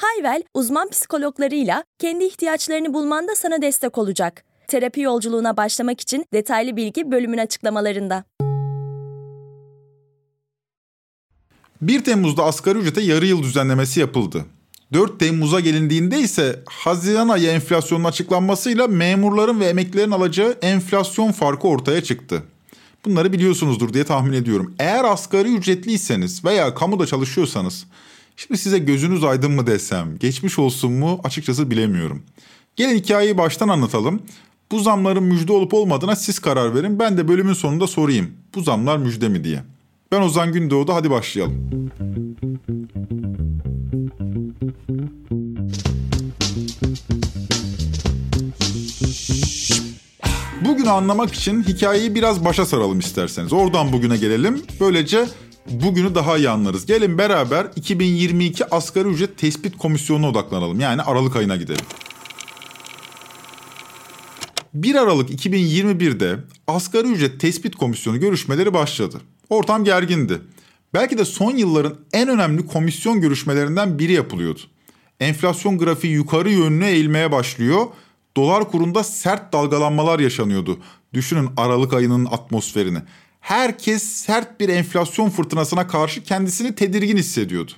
Hayvel, uzman psikologlarıyla kendi ihtiyaçlarını bulmanda sana destek olacak. Terapi yolculuğuna başlamak için detaylı bilgi bölümün açıklamalarında. 1 Temmuz'da asgari ücrete yarı yıl düzenlemesi yapıldı. 4 Temmuz'a gelindiğinde ise Haziran ayı enflasyonun açıklanmasıyla memurların ve emeklilerin alacağı enflasyon farkı ortaya çıktı. Bunları biliyorsunuzdur diye tahmin ediyorum. Eğer asgari ücretliyseniz veya kamuda çalışıyorsanız şimdi size gözünüz aydın mı desem, geçmiş olsun mu açıkçası bilemiyorum. Gelin hikayeyi baştan anlatalım. Bu zamların müjde olup olmadığına siz karar verin. Ben de bölümün sonunda sorayım. Bu zamlar müjde mi diye. Ben Ozan Gündoğdu hadi başlayalım. Bugünü anlamak için hikayeyi biraz başa saralım isterseniz. Oradan bugüne gelelim. Böylece bugünü daha iyi anlarız. Gelin beraber 2022 Asgari Ücret Tespit Komisyonu'na odaklanalım. Yani Aralık ayına gidelim. 1 Aralık 2021'de Asgari Ücret Tespit Komisyonu görüşmeleri başladı. Ortam gergindi. Belki de son yılların en önemli komisyon görüşmelerinden biri yapılıyordu. Enflasyon grafiği yukarı yönlü eğilmeye başlıyor. Dolar kurunda sert dalgalanmalar yaşanıyordu. Düşünün Aralık ayının atmosferini. Herkes sert bir enflasyon fırtınasına karşı kendisini tedirgin hissediyordu.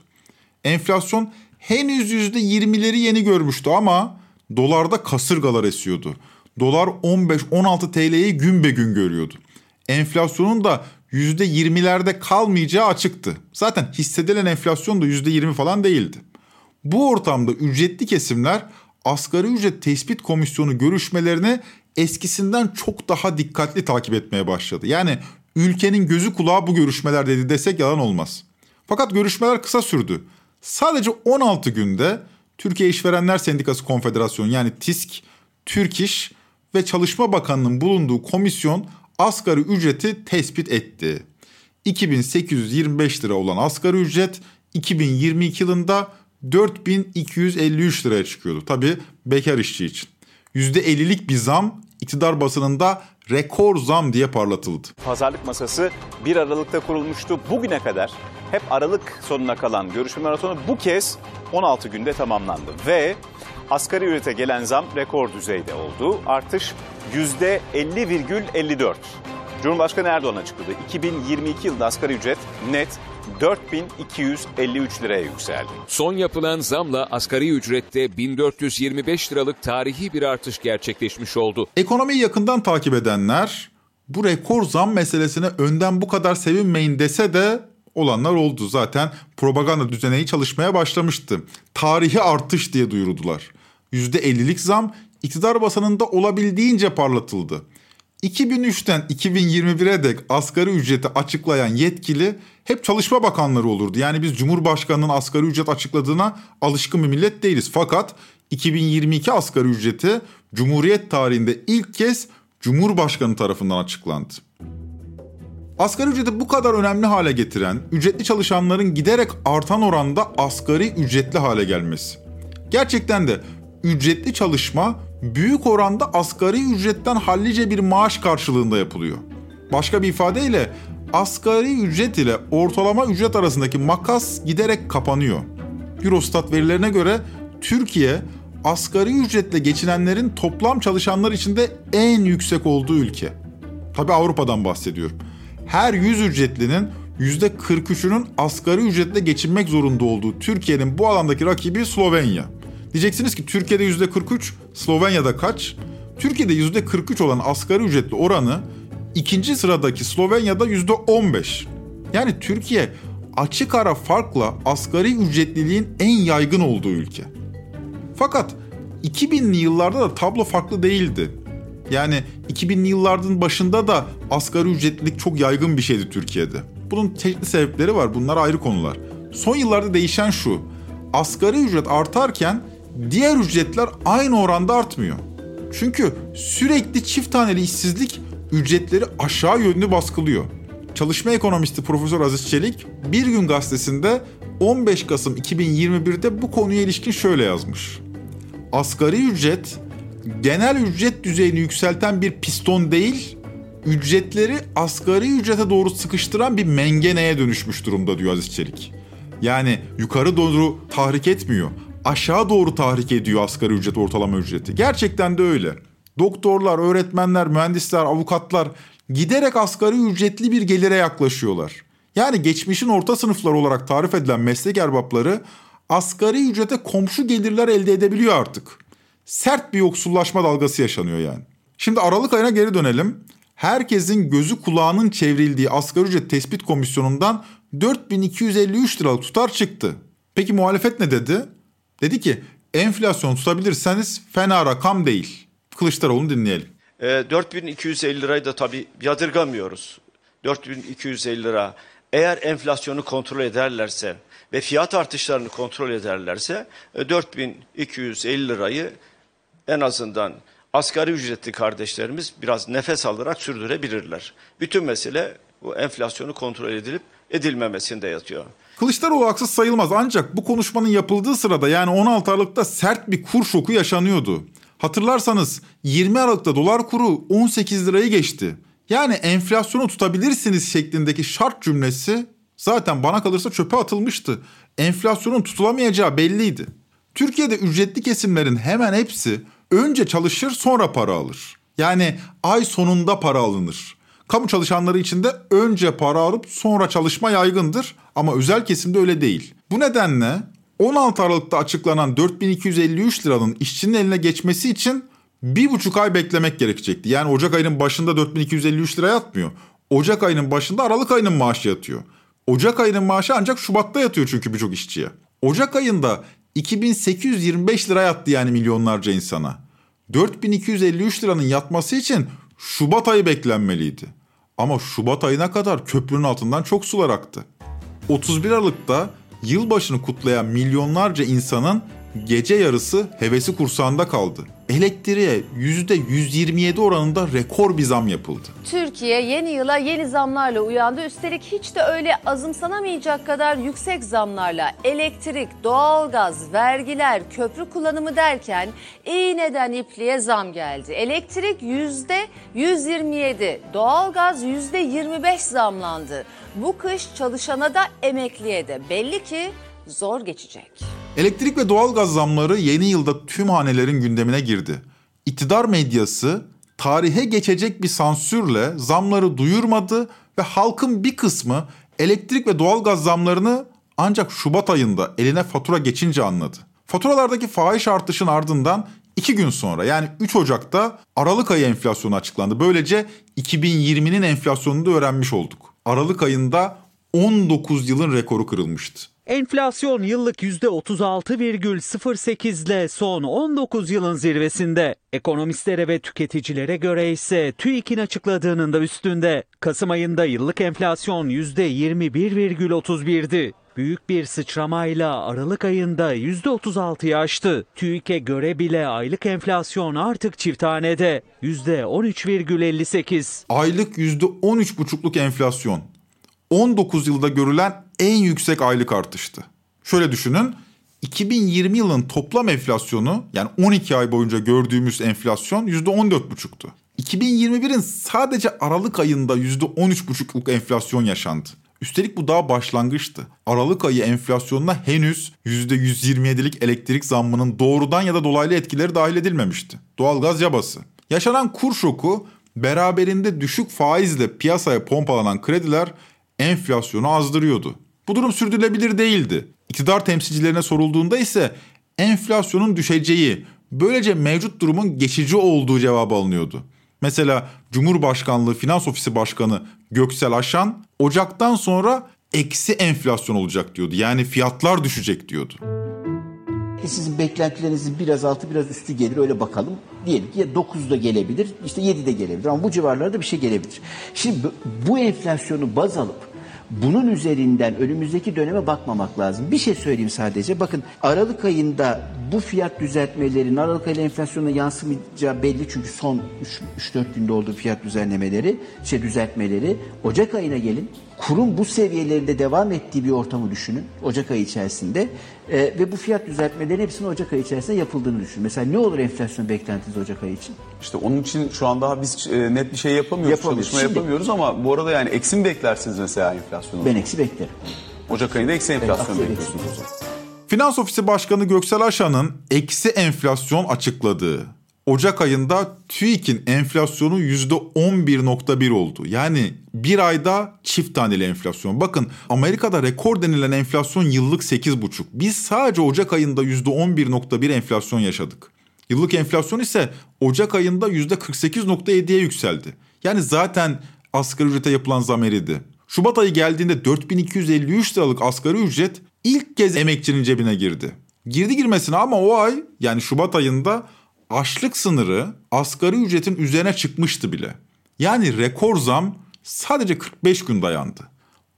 Enflasyon henüz %20'leri yeni görmüştü ama dolarda kasırgalar esiyordu. Dolar 15-16 TL'yi gün be gün görüyordu. Enflasyonun da %20'lerde kalmayacağı açıktı. Zaten hissedilen enflasyon da %20 falan değildi. Bu ortamda ücretli kesimler asgari ücret tespit komisyonu görüşmelerini eskisinden çok daha dikkatli takip etmeye başladı. Yani ülkenin gözü kulağı bu görüşmeler dedi desek yalan olmaz. Fakat görüşmeler kısa sürdü. Sadece 16 günde Türkiye İşverenler Sendikası Konfederasyonu yani TİSK, Türk İş ve Çalışma Bakanı'nın bulunduğu komisyon asgari ücreti tespit etti. 2825 lira olan asgari ücret 2022 yılında 4253 liraya çıkıyordu. Tabi bekar işçi için. %50'lik bir zam iktidar basınında rekor zam diye parlatıldı. Pazarlık masası 1 Aralık'ta kurulmuştu. Bugüne kadar hep Aralık sonuna kalan görüşmeler sonra bu kez 16 günde tamamlandı. Ve asgari ücrete gelen zam rekor düzeyde oldu. Artış %50,54. Cumhurbaşkanı Erdoğan açıkladı. 2022 yılında asgari ücret net 4253 liraya yükseldi. Son yapılan zamla asgari ücrette 1425 liralık tarihi bir artış gerçekleşmiş oldu. Ekonomiyi yakından takip edenler bu rekor zam meselesine önden bu kadar sevinmeyin dese de olanlar oldu. Zaten propaganda düzeneği çalışmaya başlamıştı. Tarihi artış diye duyurdular. %50'lik zam iktidar basınında olabildiğince parlatıldı. 2003'ten 2021'e dek asgari ücreti açıklayan yetkili hep çalışma bakanları olurdu. Yani biz Cumhurbaşkanı'nın asgari ücret açıkladığına alışkın bir millet değiliz. Fakat 2022 asgari ücreti Cumhuriyet tarihinde ilk kez Cumhurbaşkanı tarafından açıklandı. Asgari ücreti bu kadar önemli hale getiren, ücretli çalışanların giderek artan oranda asgari ücretli hale gelmesi. Gerçekten de ücretli çalışma büyük oranda asgari ücretten hallice bir maaş karşılığında yapılıyor. Başka bir ifadeyle asgari ücret ile ortalama ücret arasındaki makas giderek kapanıyor. Eurostat verilerine göre Türkiye asgari ücretle geçinenlerin toplam çalışanlar içinde en yüksek olduğu ülke. Tabi Avrupa'dan bahsediyorum. Her 100 ücretlinin %43'ünün asgari ücretle geçinmek zorunda olduğu Türkiye'nin bu alandaki rakibi Slovenya. Diyeceksiniz ki Türkiye'de %43, Slovenya'da kaç? Türkiye'de %43 olan asgari ücretli oranı ikinci sıradaki Slovenya'da %15. Yani Türkiye açık ara farkla asgari ücretliliğin en yaygın olduğu ülke. Fakat 2000'li yıllarda da tablo farklı değildi. Yani 2000'li yılların başında da asgari ücretlilik çok yaygın bir şeydi Türkiye'de. Bunun çeşitli sebepleri var. Bunlar ayrı konular. Son yıllarda değişen şu. Asgari ücret artarken diğer ücretler aynı oranda artmıyor. Çünkü sürekli çift taneli işsizlik ücretleri aşağı yönlü baskılıyor. Çalışma ekonomisti Profesör Aziz Çelik Bir Gün gazetesinde 15 Kasım 2021'de bu konuya ilişkin şöyle yazmış. Asgari ücret genel ücret düzeyini yükselten bir piston değil, ücretleri asgari ücrete doğru sıkıştıran bir mengeneye dönüşmüş durumda diyor Aziz Çelik. Yani yukarı doğru tahrik etmiyor. Aşağı doğru tahrik ediyor asgari ücret ortalama ücreti. Gerçekten de öyle. Doktorlar, öğretmenler, mühendisler, avukatlar giderek asgari ücretli bir gelire yaklaşıyorlar. Yani geçmişin orta sınıflar olarak tarif edilen meslek erbapları asgari ücrete komşu gelirler elde edebiliyor artık. Sert bir yoksullaşma dalgası yaşanıyor yani. Şimdi Aralık ayına geri dönelim. Herkesin gözü kulağının çevrildiği asgari ücret tespit komisyonundan 4253 liralık tutar çıktı. Peki muhalefet ne dedi? Dedi ki enflasyon tutabilirseniz fena rakam değil. Kılıçdaroğlu'nu dinleyelim. E, 4250 lirayı da tabii yadırgamıyoruz. 4250 lira. Eğer enflasyonu kontrol ederlerse ve fiyat artışlarını kontrol ederlerse e, 4250 lirayı en azından asgari ücretli kardeşlerimiz biraz nefes alarak sürdürebilirler. Bütün mesele bu enflasyonu kontrol edilip edilmemesinde yatıyor. Kılıçdaroğlu haksız sayılmaz ancak bu konuşmanın yapıldığı sırada yani 16 Aralık'ta sert bir kur şoku yaşanıyordu. Hatırlarsanız 20 Aralık'ta dolar kuru 18 lirayı geçti. Yani enflasyonu tutabilirsiniz şeklindeki şart cümlesi zaten bana kalırsa çöpe atılmıştı. Enflasyonun tutulamayacağı belliydi. Türkiye'de ücretli kesimlerin hemen hepsi önce çalışır sonra para alır. Yani ay sonunda para alınır. Kamu çalışanları için de önce para alıp sonra çalışma yaygındır ama özel kesimde öyle değil. Bu nedenle 16 Aralık'ta açıklanan 4253 liranın işçinin eline geçmesi için bir buçuk ay beklemek gerekecekti. Yani Ocak ayının başında 4253 lira yatmıyor. Ocak ayının başında Aralık ayının maaşı yatıyor. Ocak ayının maaşı ancak Şubat'ta yatıyor çünkü birçok işçiye. Ocak ayında 2825 lira yattı yani milyonlarca insana. 4253 liranın yatması için Şubat ayı beklenmeliydi. Ama Şubat ayına kadar köprünün altından çok sular aktı. 31 Aralık'ta yılbaşını kutlayan milyonlarca insanın gece yarısı hevesi kursağında kaldı. Elektriğe %127 oranında rekor bir zam yapıldı. Türkiye yeni yıla yeni zamlarla uyandı. Üstelik hiç de öyle azımsanamayacak kadar yüksek zamlarla elektrik, doğalgaz, vergiler, köprü kullanımı derken iğneden ipliğe zam geldi. Elektrik %127, doğalgaz %25 zamlandı. Bu kış çalışana da emekliye de belli ki zor geçecek. Elektrik ve doğalgaz zamları yeni yılda tüm hanelerin gündemine girdi. İktidar medyası tarihe geçecek bir sansürle zamları duyurmadı ve halkın bir kısmı elektrik ve doğalgaz zamlarını ancak Şubat ayında eline fatura geçince anladı. Faturalardaki fahiş artışın ardından 2 gün sonra yani 3 Ocak'ta Aralık ayı enflasyonu açıklandı. Böylece 2020'nin enflasyonunu da öğrenmiş olduk. Aralık ayında 19 yılın rekoru kırılmıştı. Enflasyon yıllık %36,08 ile son 19 yılın zirvesinde. Ekonomistlere ve tüketicilere göre ise TÜİK'in açıkladığının da üstünde. Kasım ayında yıllık enflasyon %21,31'di. Büyük bir sıçramayla Aralık ayında %36'yı aştı. TÜİK'e göre bile aylık enflasyon artık çifthanede %13,58. Aylık %13,5'luk enflasyon. 19 yılda görülen en yüksek aylık artıştı. Şöyle düşünün 2020 yılının toplam enflasyonu yani 12 ay boyunca gördüğümüz enflasyon %14,5'tu. 2021'in sadece Aralık ayında %13,5'luk enflasyon yaşandı. Üstelik bu daha başlangıçtı. Aralık ayı enflasyonuna henüz %127'lik elektrik zammının doğrudan ya da dolaylı etkileri dahil edilmemişti. Doğalgaz yabası. Yaşanan kur şoku beraberinde düşük faizle piyasaya pompalanan krediler enflasyonu azdırıyordu. Bu durum sürdürülebilir değildi. İktidar temsilcilerine sorulduğunda ise enflasyonun düşeceği, böylece mevcut durumun geçici olduğu cevabı alınıyordu. Mesela Cumhurbaşkanlığı Finans Ofisi Başkanı Göksel Aşan Ocak'tan sonra eksi enflasyon olacak diyordu. Yani fiyatlar düşecek diyordu. E sizin beklentilerinizin biraz altı biraz üstü gelir öyle bakalım. Diyelim ki 9'da gelebilir işte 7'de gelebilir ama bu civarlarda bir şey gelebilir. Şimdi bu enflasyonu baz alıp bunun üzerinden önümüzdeki döneme bakmamak lazım. Bir şey söyleyeyim sadece. Bakın Aralık ayında bu fiyat düzeltmelerin Aralık ayında enflasyona yansımayacağı belli çünkü son 3-4 günde olduğu fiyat düzenlemeleri, şey düzeltmeleri. Ocak ayına gelin. Kurum bu seviyelerinde devam ettiği bir ortamı düşünün. Ocak ayı içerisinde. Ee, ve bu fiyat düzeltmeleri hepsinin Ocak ayı içerisinde yapıldığını düşünün. Mesela ne olur enflasyon beklentiniz Ocak ayı için? İşte onun için şu an daha biz e, net bir şey yapamıyoruz, Yapamıyoruz. çalışma Şimdi- yapamıyoruz ama bu arada yani eksi mi beklersiniz mesela enflasyonu? Ben eksi beklerim. Ocak ayında eksi enflasyon Evet, bekliyorsunuz. o zaman. Finans Ofisi Başkanı Göksel Aşan'ın eksi enflasyon açıkladığı Ocak ayında TÜİK'in enflasyonu %11.1 oldu. Yani bir ayda çift taneli enflasyon. Bakın Amerika'da rekor denilen enflasyon yıllık 8.5. Biz sadece Ocak ayında %11.1 enflasyon yaşadık. Yıllık enflasyon ise Ocak ayında %48.7'ye yükseldi. Yani zaten asgari ücrete yapılan zam eridi. Şubat ayı geldiğinde 4253 liralık asgari ücret ilk kez emekçinin cebine girdi. Girdi girmesine ama o ay yani Şubat ayında açlık sınırı asgari ücretin üzerine çıkmıştı bile. Yani rekor zam sadece 45 gün dayandı.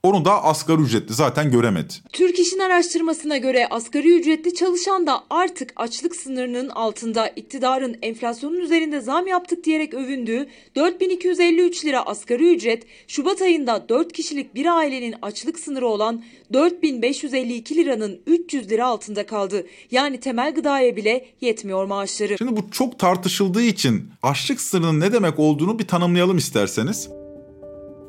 Onu da asgari ücretli zaten göremedi. Türk İş'in araştırmasına göre asgari ücretli çalışan da artık açlık sınırının altında iktidarın enflasyonun üzerinde zam yaptık diyerek övündüğü 4253 lira asgari ücret Şubat ayında 4 kişilik bir ailenin açlık sınırı olan 4552 liranın 300 lira altında kaldı. Yani temel gıdaya bile yetmiyor maaşları. Şimdi bu çok tartışıldığı için açlık sınırının ne demek olduğunu bir tanımlayalım isterseniz.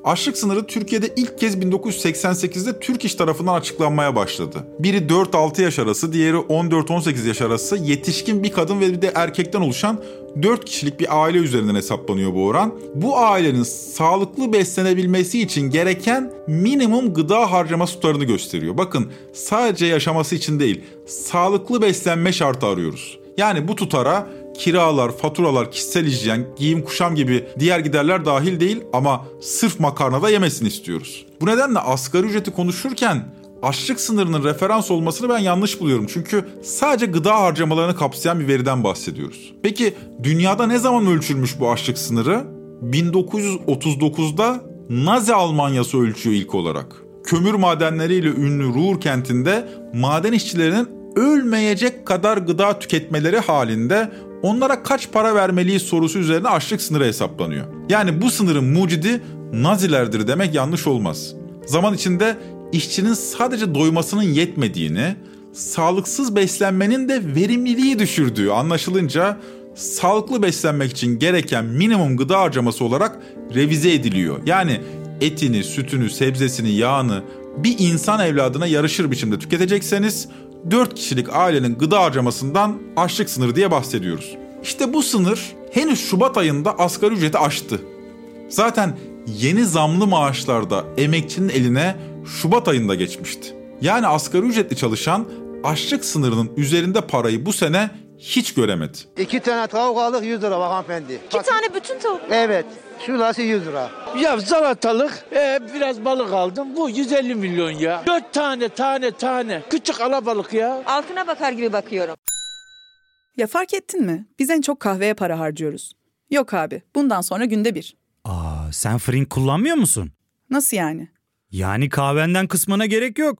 Açlık sınırı Türkiye'de ilk kez 1988'de Türk İş tarafından açıklanmaya başladı. Biri 4-6 yaş arası, diğeri 14-18 yaş arası yetişkin bir kadın ve bir de erkekten oluşan 4 kişilik bir aile üzerinden hesaplanıyor bu oran. Bu ailenin sağlıklı beslenebilmesi için gereken minimum gıda harcama tutarını gösteriyor. Bakın sadece yaşaması için değil, sağlıklı beslenme şartı arıyoruz. Yani bu tutara kiralar, faturalar, kişisel hijyen, giyim kuşam gibi diğer giderler dahil değil ama sırf makarna da yemesini istiyoruz. Bu nedenle asgari ücreti konuşurken açlık sınırının referans olmasını ben yanlış buluyorum. Çünkü sadece gıda harcamalarını kapsayan bir veriden bahsediyoruz. Peki dünyada ne zaman ölçülmüş bu açlık sınırı? 1939'da Nazi Almanyası ölçüyor ilk olarak. Kömür madenleriyle ünlü Ruhr kentinde maden işçilerinin ölmeyecek kadar gıda tüketmeleri halinde onlara kaç para vermeliyiz sorusu üzerine açlık sınırı hesaplanıyor. Yani bu sınırın mucidi Nazilerdir demek yanlış olmaz. Zaman içinde işçinin sadece doymasının yetmediğini, sağlıksız beslenmenin de verimliliği düşürdüğü anlaşılınca sağlıklı beslenmek için gereken minimum gıda harcaması olarak revize ediliyor. Yani etini, sütünü, sebzesini, yağını bir insan evladına yarışır biçimde tüketecekseniz 4 kişilik ailenin gıda harcamasından açlık sınırı diye bahsediyoruz. İşte bu sınır henüz Şubat ayında asgari ücreti aştı. Zaten yeni zamlı maaşlarda emekçinin eline Şubat ayında geçmişti. Yani asgari ücretli çalışan açlık sınırının üzerinde parayı bu sene hiç göremedi. İki tane tavuk aldık 100 lira bak hanımefendi. İki tane bütün tavuk. Evet. Şurası 100 lira. Ya salatalık, e, biraz balık aldım. Bu 150 milyon ya. Dört tane, tane, tane. Küçük alabalık ya. Altına bakar gibi bakıyorum. Ya fark ettin mi? Biz en çok kahveye para harcıyoruz. Yok abi, bundan sonra günde bir. Aa, sen Frink kullanmıyor musun? Nasıl yani? Yani kahvenden kısmına gerek yok.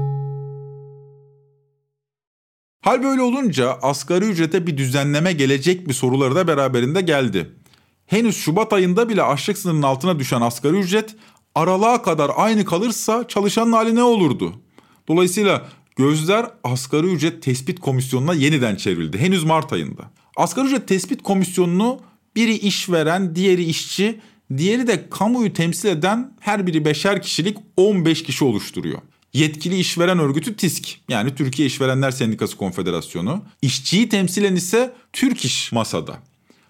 Hal böyle olunca asgari ücrete bir düzenleme gelecek bir soruları da beraberinde geldi. Henüz Şubat ayında bile açlık sınırının altına düşen asgari ücret aralığa kadar aynı kalırsa çalışanın hali ne olurdu? Dolayısıyla gözler asgari ücret tespit komisyonuna yeniden çevrildi. Henüz Mart ayında. Asgari ücret tespit komisyonunu biri işveren, diğeri işçi Diğeri de kamuyu temsil eden her biri beşer kişilik 15 kişi oluşturuyor. Yetkili işveren örgütü TİSK yani Türkiye İşverenler Sendikası Konfederasyonu. İşçiyi temsilen ise Türk İş masada.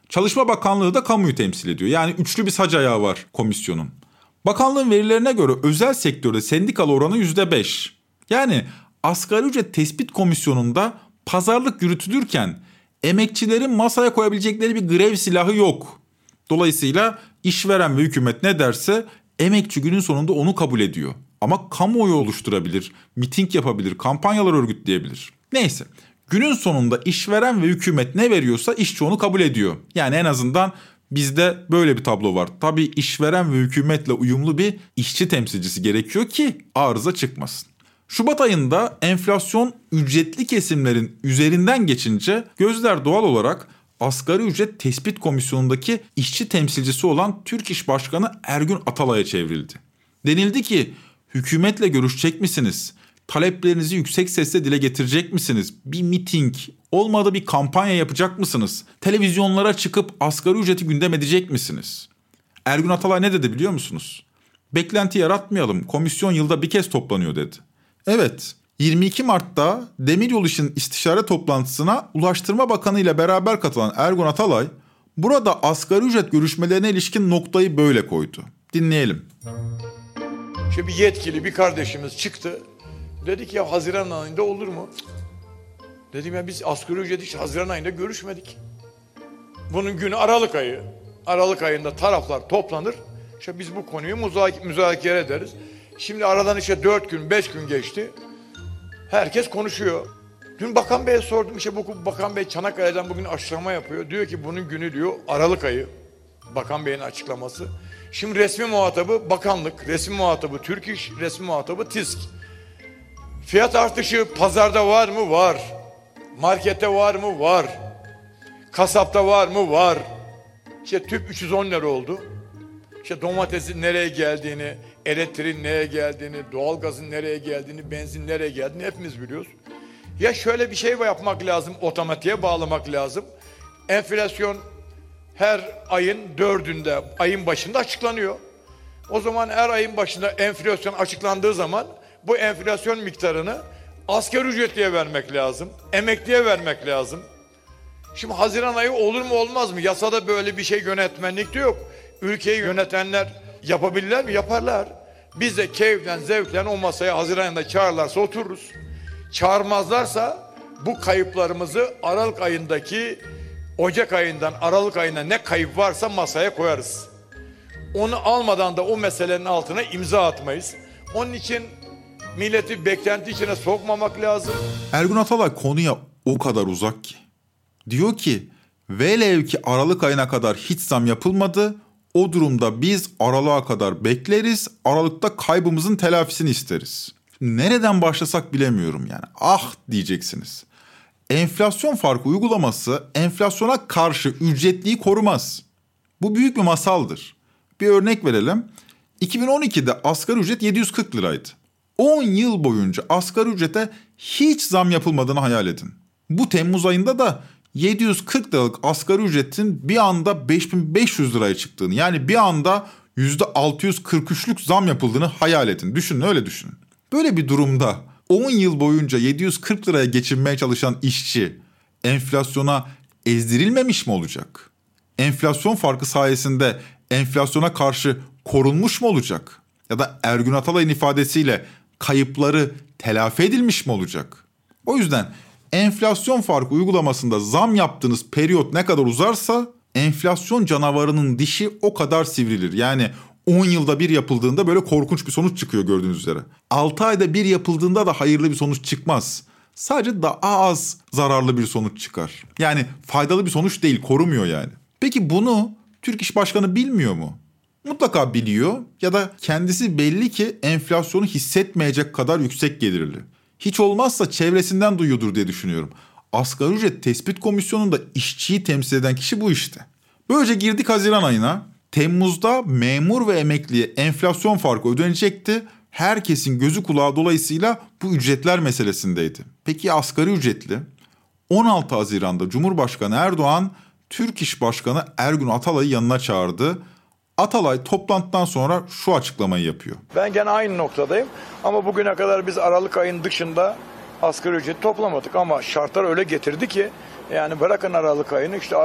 Çalışma Bakanlığı da kamuyu temsil ediyor. Yani üçlü bir sac ayağı var komisyonun. Bakanlığın verilerine göre özel sektörde sendikalı oranı %5. Yani asgari ücret tespit komisyonunda pazarlık yürütülürken emekçilerin masaya koyabilecekleri bir grev silahı yok. Dolayısıyla işveren ve hükümet ne derse emekçi günün sonunda onu kabul ediyor. Ama kamuoyu oluşturabilir, miting yapabilir, kampanyalar örgütleyebilir. Neyse günün sonunda işveren ve hükümet ne veriyorsa işçi onu kabul ediyor. Yani en azından bizde böyle bir tablo var. Tabii işveren ve hükümetle uyumlu bir işçi temsilcisi gerekiyor ki arıza çıkmasın. Şubat ayında enflasyon ücretli kesimlerin üzerinden geçince gözler doğal olarak asgari ücret tespit komisyonundaki işçi temsilcisi olan Türk İş Başkanı Ergün Atalay'a çevrildi. Denildi ki hükümetle görüşecek misiniz? Taleplerinizi yüksek sesle dile getirecek misiniz? Bir miting, olmadı bir kampanya yapacak mısınız? Televizyonlara çıkıp asgari ücreti gündem edecek misiniz? Ergün Atalay ne dedi biliyor musunuz? Beklenti yaratmayalım, komisyon yılda bir kez toplanıyor dedi. Evet, 22 Mart'ta Demiryolu İş'in istişare toplantısına Ulaştırma Bakanı ile beraber katılan Ergun Atalay, burada asgari ücret görüşmelerine ilişkin noktayı böyle koydu. Dinleyelim. Şimdi bir yetkili bir kardeşimiz çıktı. Dedi ki ya Haziran ayında olur mu? Dedim ya biz asgari ücret hiç Haziran ayında görüşmedik. Bunun günü Aralık ayı. Aralık ayında taraflar toplanır. İşte biz bu konuyu müzakere ederiz. Şimdi aradan işte dört gün, beş gün geçti. Herkes konuşuyor. Dün Bakan Bey'e sordum işte bu Bakan Bey Çanakkale'den bugün açıklama yapıyor. Diyor ki bunun günü diyor Aralık ayı. Bakan Bey'in açıklaması. Şimdi resmi muhatabı bakanlık, resmi muhatabı Türk İş, resmi muhatabı TİSK. Fiyat artışı pazarda var mı? Var. Markette var mı? Var. Kasapta var mı? Var. İşte tüp 310 lira oldu. İşte domatesin nereye geldiğini, elektriğin nereye geldiğini, doğalgazın nereye geldiğini, benzin nereye geldiğini hepimiz biliyoruz. Ya şöyle bir şey yapmak lazım, otomatiğe bağlamak lazım. Enflasyon her ayın dördünde, ayın başında açıklanıyor. O zaman her ayın başında enflasyon açıklandığı zaman bu enflasyon miktarını asgari ücretliye vermek lazım, emekliye vermek lazım. Şimdi Haziran ayı olur mu olmaz mı? Yasada böyle bir şey yönetmenlikte yok. Ülkeyi yönetenler yapabilirler mi? Yaparlar. Biz de keyiflen, zevklen o masaya Haziran ayında çağırırlarsa otururuz. Çağırmazlarsa bu kayıplarımızı Aralık ayındaki Ocak ayından Aralık ayına ne kayıp varsa masaya koyarız. Onu almadan da o meselenin altına imza atmayız. Onun için milleti beklenti içine sokmamak lazım. Ergun Atalay konuya o kadar uzak ki. Diyor ki velev ki Aralık ayına kadar hiç zam yapılmadı. O durumda biz aralığa kadar bekleriz. Aralıkta kaybımızın telafisini isteriz. Nereden başlasak bilemiyorum yani. Ah diyeceksiniz. Enflasyon farkı uygulaması enflasyona karşı ücretliyi korumaz. Bu büyük bir masaldır. Bir örnek verelim. 2012'de asgari ücret 740 liraydı. 10 yıl boyunca asgari ücrete hiç zam yapılmadığını hayal edin. Bu Temmuz ayında da 740 liralık asgari ücretin bir anda 5500 liraya çıktığını yani bir anda %643'lük zam yapıldığını hayal edin. Düşünün öyle düşünün. Böyle bir durumda 10 yıl boyunca 740 liraya geçinmeye çalışan işçi enflasyona ezdirilmemiş mi olacak? Enflasyon farkı sayesinde enflasyona karşı korunmuş mu olacak? Ya da Ergün Atalay'ın ifadesiyle kayıpları telafi edilmiş mi olacak? O yüzden enflasyon farkı uygulamasında zam yaptığınız periyot ne kadar uzarsa enflasyon canavarının dişi o kadar sivrilir. Yani 10 yılda bir yapıldığında böyle korkunç bir sonuç çıkıyor gördüğünüz üzere. 6 ayda bir yapıldığında da hayırlı bir sonuç çıkmaz. Sadece daha az zararlı bir sonuç çıkar. Yani faydalı bir sonuç değil, korumuyor yani. Peki bunu Türk İş Başkanı bilmiyor mu? Mutlaka biliyor ya da kendisi belli ki enflasyonu hissetmeyecek kadar yüksek gelirli. Hiç olmazsa çevresinden duyuyordur diye düşünüyorum. Asgari ücret tespit komisyonunda işçiyi temsil eden kişi bu işte. Böylece girdik Haziran ayına. Temmuz'da memur ve emekliye enflasyon farkı ödenecekti. Herkesin gözü kulağı dolayısıyla bu ücretler meselesindeydi. Peki asgari ücretli? 16 Haziran'da Cumhurbaşkanı Erdoğan Türk İş Başkanı Ergun Atalay'ı yanına çağırdı. Atalay toplantıdan sonra şu açıklamayı yapıyor. Ben gene aynı noktadayım ama bugüne kadar biz Aralık ayın dışında asgari ücret toplamadık ama şartlar öyle getirdi ki yani bırakın Aralık ayını işte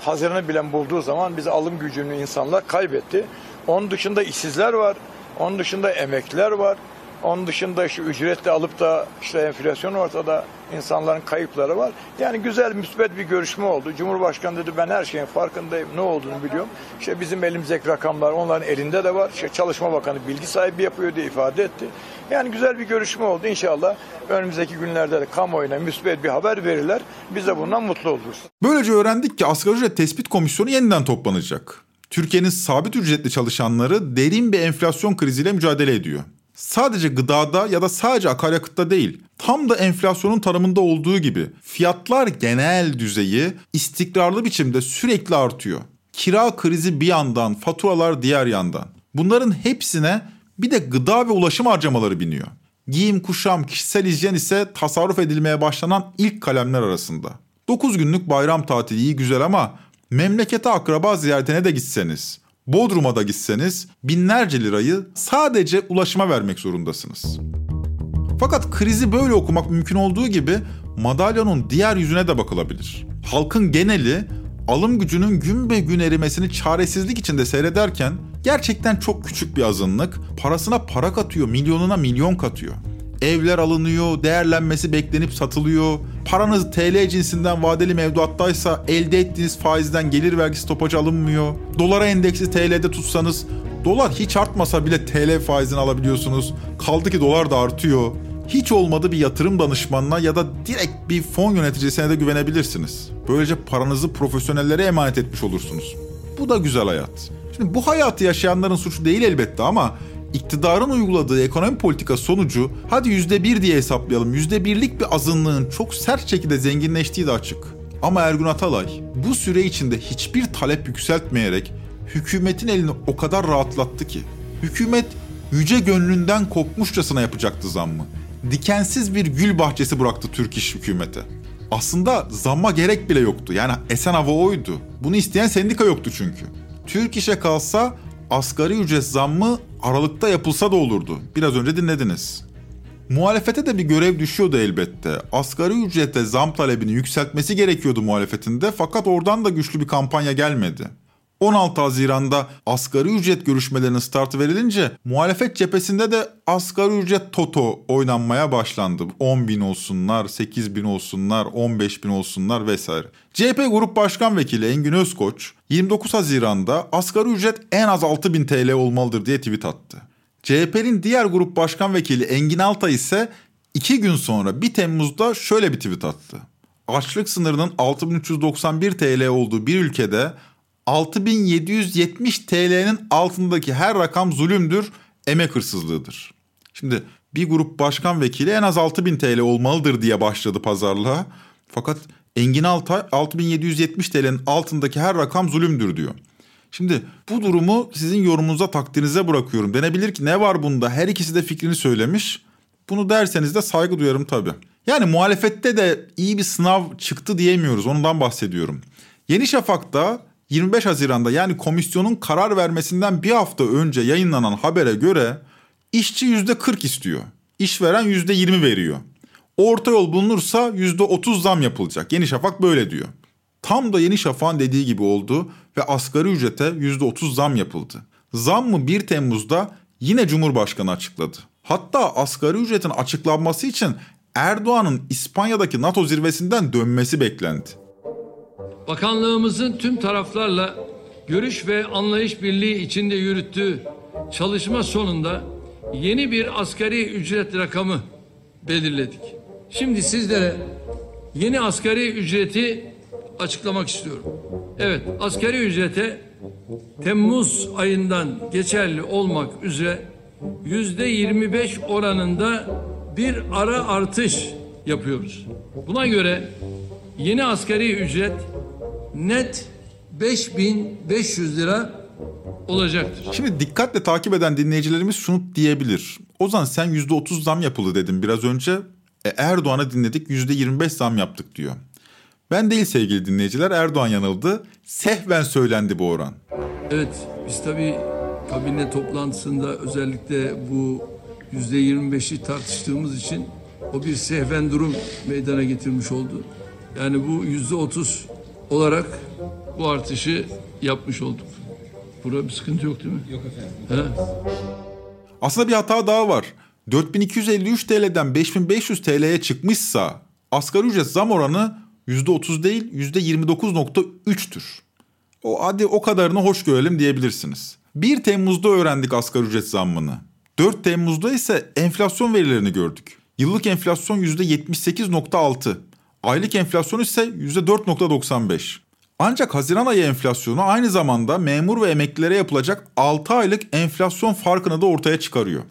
Haziran'ı bilen bulduğu zaman bize alım gücünü insanlar kaybetti. Onun dışında işsizler var, onun dışında emekliler var, onun dışında işte ücretle alıp da işte enflasyon ortada insanların kayıpları var. Yani güzel müsbet bir görüşme oldu. Cumhurbaşkanı dedi ben her şeyin farkındayım. Ne olduğunu biliyorum. İşte bizim elimizdeki rakamlar onların elinde de var. İşte Çalışma Bakanı bilgi sahibi yapıyor diye ifade etti. Yani güzel bir görüşme oldu. İnşallah önümüzdeki günlerde de kamuoyuna müsbet bir haber verirler. Biz de bundan mutlu oluruz. Böylece öğrendik ki asgari ücret tespit komisyonu yeniden toplanacak. Türkiye'nin sabit ücretli çalışanları derin bir enflasyon kriziyle mücadele ediyor. Sadece gıdada ya da sadece akaryakıtta değil, tam da enflasyonun tanımında olduğu gibi fiyatlar genel düzeyi istikrarlı biçimde sürekli artıyor. Kira krizi bir yandan, faturalar diğer yandan. Bunların hepsine bir de gıda ve ulaşım harcamaları biniyor. Giyim, kuşam, kişisel hijyen ise tasarruf edilmeye başlanan ilk kalemler arasında. 9 günlük bayram tatili iyi güzel ama memlekete akraba ziyaretine de gitseniz, Bodrum'a da gitseniz binlerce lirayı sadece ulaşıma vermek zorundasınız. Fakat krizi böyle okumak mümkün olduğu gibi madalyonun diğer yüzüne de bakılabilir. Halkın geneli alım gücünün gün be gün erimesini çaresizlik içinde seyrederken gerçekten çok küçük bir azınlık parasına para katıyor, milyonuna milyon katıyor. Evler alınıyor, değerlenmesi beklenip satılıyor. Paranız TL cinsinden vadeli mevduattaysa elde ettiğiniz faizden gelir vergisi topacı alınmıyor. Dolara endeksi TL'de tutsanız dolar hiç artmasa bile TL faizini alabiliyorsunuz. Kaldı ki dolar da artıyor. Hiç olmadı bir yatırım danışmanına ya da direkt bir fon yöneticisine de güvenebilirsiniz. Böylece paranızı profesyonellere emanet etmiş olursunuz. Bu da güzel hayat. Şimdi bu hayatı yaşayanların suçu değil elbette ama iktidarın uyguladığı ekonomi politika sonucu hadi yüzde bir diye hesaplayalım. Yüzde birlik bir azınlığın çok sert şekilde zenginleştiği de açık. Ama Ergun Atalay bu süre içinde hiçbir talep yükseltmeyerek hükümetin elini o kadar rahatlattı ki. Hükümet yüce gönlünden kopmuşçasına yapacaktı zammı. Dikensiz bir gül bahçesi bıraktı Türk İş hükümete. Aslında zamma gerek bile yoktu. Yani esen hava oydu. Bunu isteyen sendika yoktu çünkü. Türk İş'e kalsa asgari ücret zammı Aralık'ta yapılsa da olurdu. Biraz önce dinlediniz. Muhalefete de bir görev düşüyordu elbette. Asgari ücrete zam talebini yükseltmesi gerekiyordu muhalefetinde fakat oradan da güçlü bir kampanya gelmedi. 16 Haziran'da asgari ücret görüşmelerinin startı verilince muhalefet cephesinde de asgari ücret toto oynanmaya başlandı. 10 bin olsunlar, 8 bin olsunlar, 15 bin olsunlar vesaire. CHP Grup Başkan Vekili Engin Özkoç 29 Haziran'da asgari ücret en az 6 bin TL olmalıdır diye tweet attı. CHP'nin diğer grup başkan vekili Engin Altay ise 2 gün sonra 1 Temmuz'da şöyle bir tweet attı. Açlık sınırının 6391 TL olduğu bir ülkede 6770 TL'nin altındaki her rakam zulümdür, emek hırsızlığıdır. Şimdi bir grup başkan vekili en az 6000 TL olmalıdır diye başladı pazarlığa. Fakat Engin Altay 6770 TL'nin altındaki her rakam zulümdür diyor. Şimdi bu durumu sizin yorumunuza takdirinize bırakıyorum. Denebilir ki ne var bunda? Her ikisi de fikrini söylemiş. Bunu derseniz de saygı duyarım tabii. Yani muhalefette de iyi bir sınav çıktı diyemiyoruz. Ondan bahsediyorum. Yeni Şafak'ta 25 Haziran'da yani komisyonun karar vermesinden bir hafta önce yayınlanan habere göre işçi %40 istiyor. İşveren %20 veriyor. Orta yol bulunursa %30 zam yapılacak. Yeni Şafak böyle diyor. Tam da Yeni Şafak'ın dediği gibi oldu ve asgari ücrete %30 zam yapıldı. Zam mı 1 Temmuz'da yine Cumhurbaşkanı açıkladı. Hatta asgari ücretin açıklanması için Erdoğan'ın İspanya'daki NATO zirvesinden dönmesi beklendi. Bakanlığımızın tüm taraflarla görüş ve anlayış birliği içinde yürüttüğü çalışma sonunda yeni bir asgari ücret rakamı belirledik. Şimdi sizlere yeni asgari ücreti açıklamak istiyorum. Evet, asgari ücrete Temmuz ayından geçerli olmak üzere yüzde 25 oranında bir ara artış yapıyoruz. Buna göre yeni asgari ücret net 5500 lira olacaktır. Şimdi dikkatle takip eden dinleyicilerimiz şunu diyebilir. Ozan sen %30 zam yapıldı dedim biraz önce. E, Erdoğan'ı dinledik %25 zam yaptık diyor. Ben değil sevgili dinleyiciler Erdoğan yanıldı. Sehven söylendi bu oran. Evet Biz tabii kabine toplantısında özellikle bu yüzde 25'i tartıştığımız için o bir sehven durum meydana getirmiş oldu. Yani bu yüzde 30 olarak bu artışı yapmış olduk. Burada bir sıkıntı yok değil mi? Yok efendim. He? Aslında bir hata daha var. 4253 TL'den 5500 TL'ye çıkmışsa asgari ücret zam oranı %30 değil %29.3'tür. O hadi o kadarını hoş görelim diyebilirsiniz. 1 Temmuz'da öğrendik asgari ücret zammını. 4 Temmuz'da ise enflasyon verilerini gördük. Yıllık enflasyon %78.6. Aylık enflasyon ise %4.95. Ancak Haziran ayı enflasyonu aynı zamanda memur ve emeklilere yapılacak 6 aylık enflasyon farkını da ortaya çıkarıyor.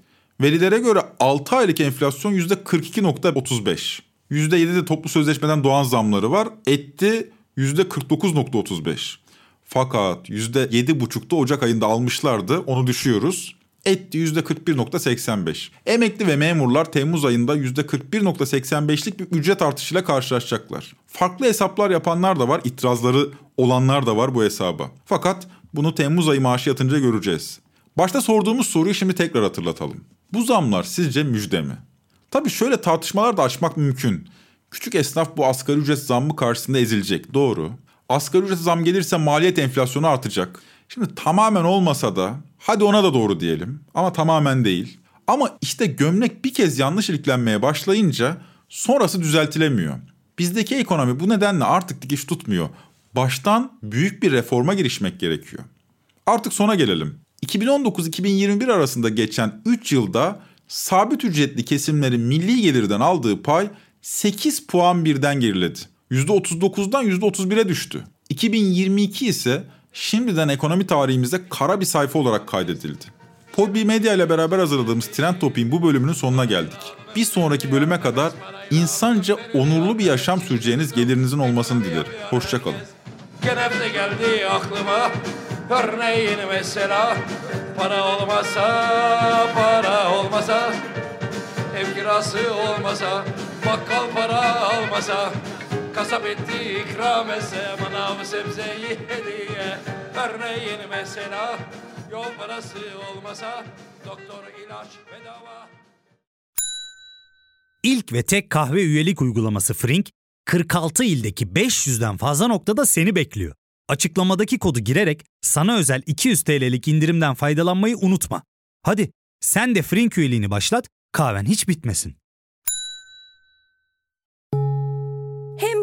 Verilere göre 6 aylık enflasyon %42.35. %7'de toplu sözleşmeden doğan zamları var. Etti %49.35. Fakat %7,5'da Ocak ayında almışlardı. Onu düşüyoruz. Etti %41.85. Emekli ve memurlar Temmuz ayında %41.85'lik bir ücret artışıyla karşılaşacaklar. Farklı hesaplar yapanlar da var, itirazları olanlar da var bu hesaba. Fakat bunu Temmuz ayı maaşı yatınca göreceğiz. Başta sorduğumuz soruyu şimdi tekrar hatırlatalım. Bu zamlar sizce müjde mi? Tabii şöyle tartışmalar da açmak mümkün. Küçük esnaf bu asgari ücret zammı karşısında ezilecek. Doğru. Asgari ücret zam gelirse maliyet enflasyonu artacak. Şimdi tamamen olmasa da hadi ona da doğru diyelim ama tamamen değil. Ama işte gömlek bir kez yanlış iliklenmeye başlayınca sonrası düzeltilemiyor. Bizdeki ekonomi bu nedenle artık dikiş tutmuyor. Baştan büyük bir reforma girişmek gerekiyor. Artık sona gelelim. 2019-2021 arasında geçen 3 yılda sabit ücretli kesimlerin milli gelirden aldığı pay 8 puan birden geriledi. %39'dan %31'e düştü. 2022 ise şimdiden ekonomi tarihimizde kara bir sayfa olarak kaydedildi. Podbi Medya ile beraber hazırladığımız Trend Topik'in bu bölümünün sonuna geldik. Bir sonraki bölüme kadar insanca onurlu bir yaşam süreceğiniz gelirinizin olmasını dilerim. Hoşçakalın. Gene de geldi aklıma Örneğin mesela Para olmasa Para olmasa Ev kirası olmasa Bakkal para almasa Kasap etti ikram etse Manav sebzeyi hediye Örneğin mesela Yol parası olmasa Doktor ilaç bedava İlk ve tek kahve üyelik uygulaması Frink, 46 ildeki 500'den fazla noktada seni bekliyor. Açıklamadaki kodu girerek sana özel 200 TL'lik indirimden faydalanmayı unutma. Hadi sen de Frink üyeliğini başlat, kahven hiç bitmesin. Hem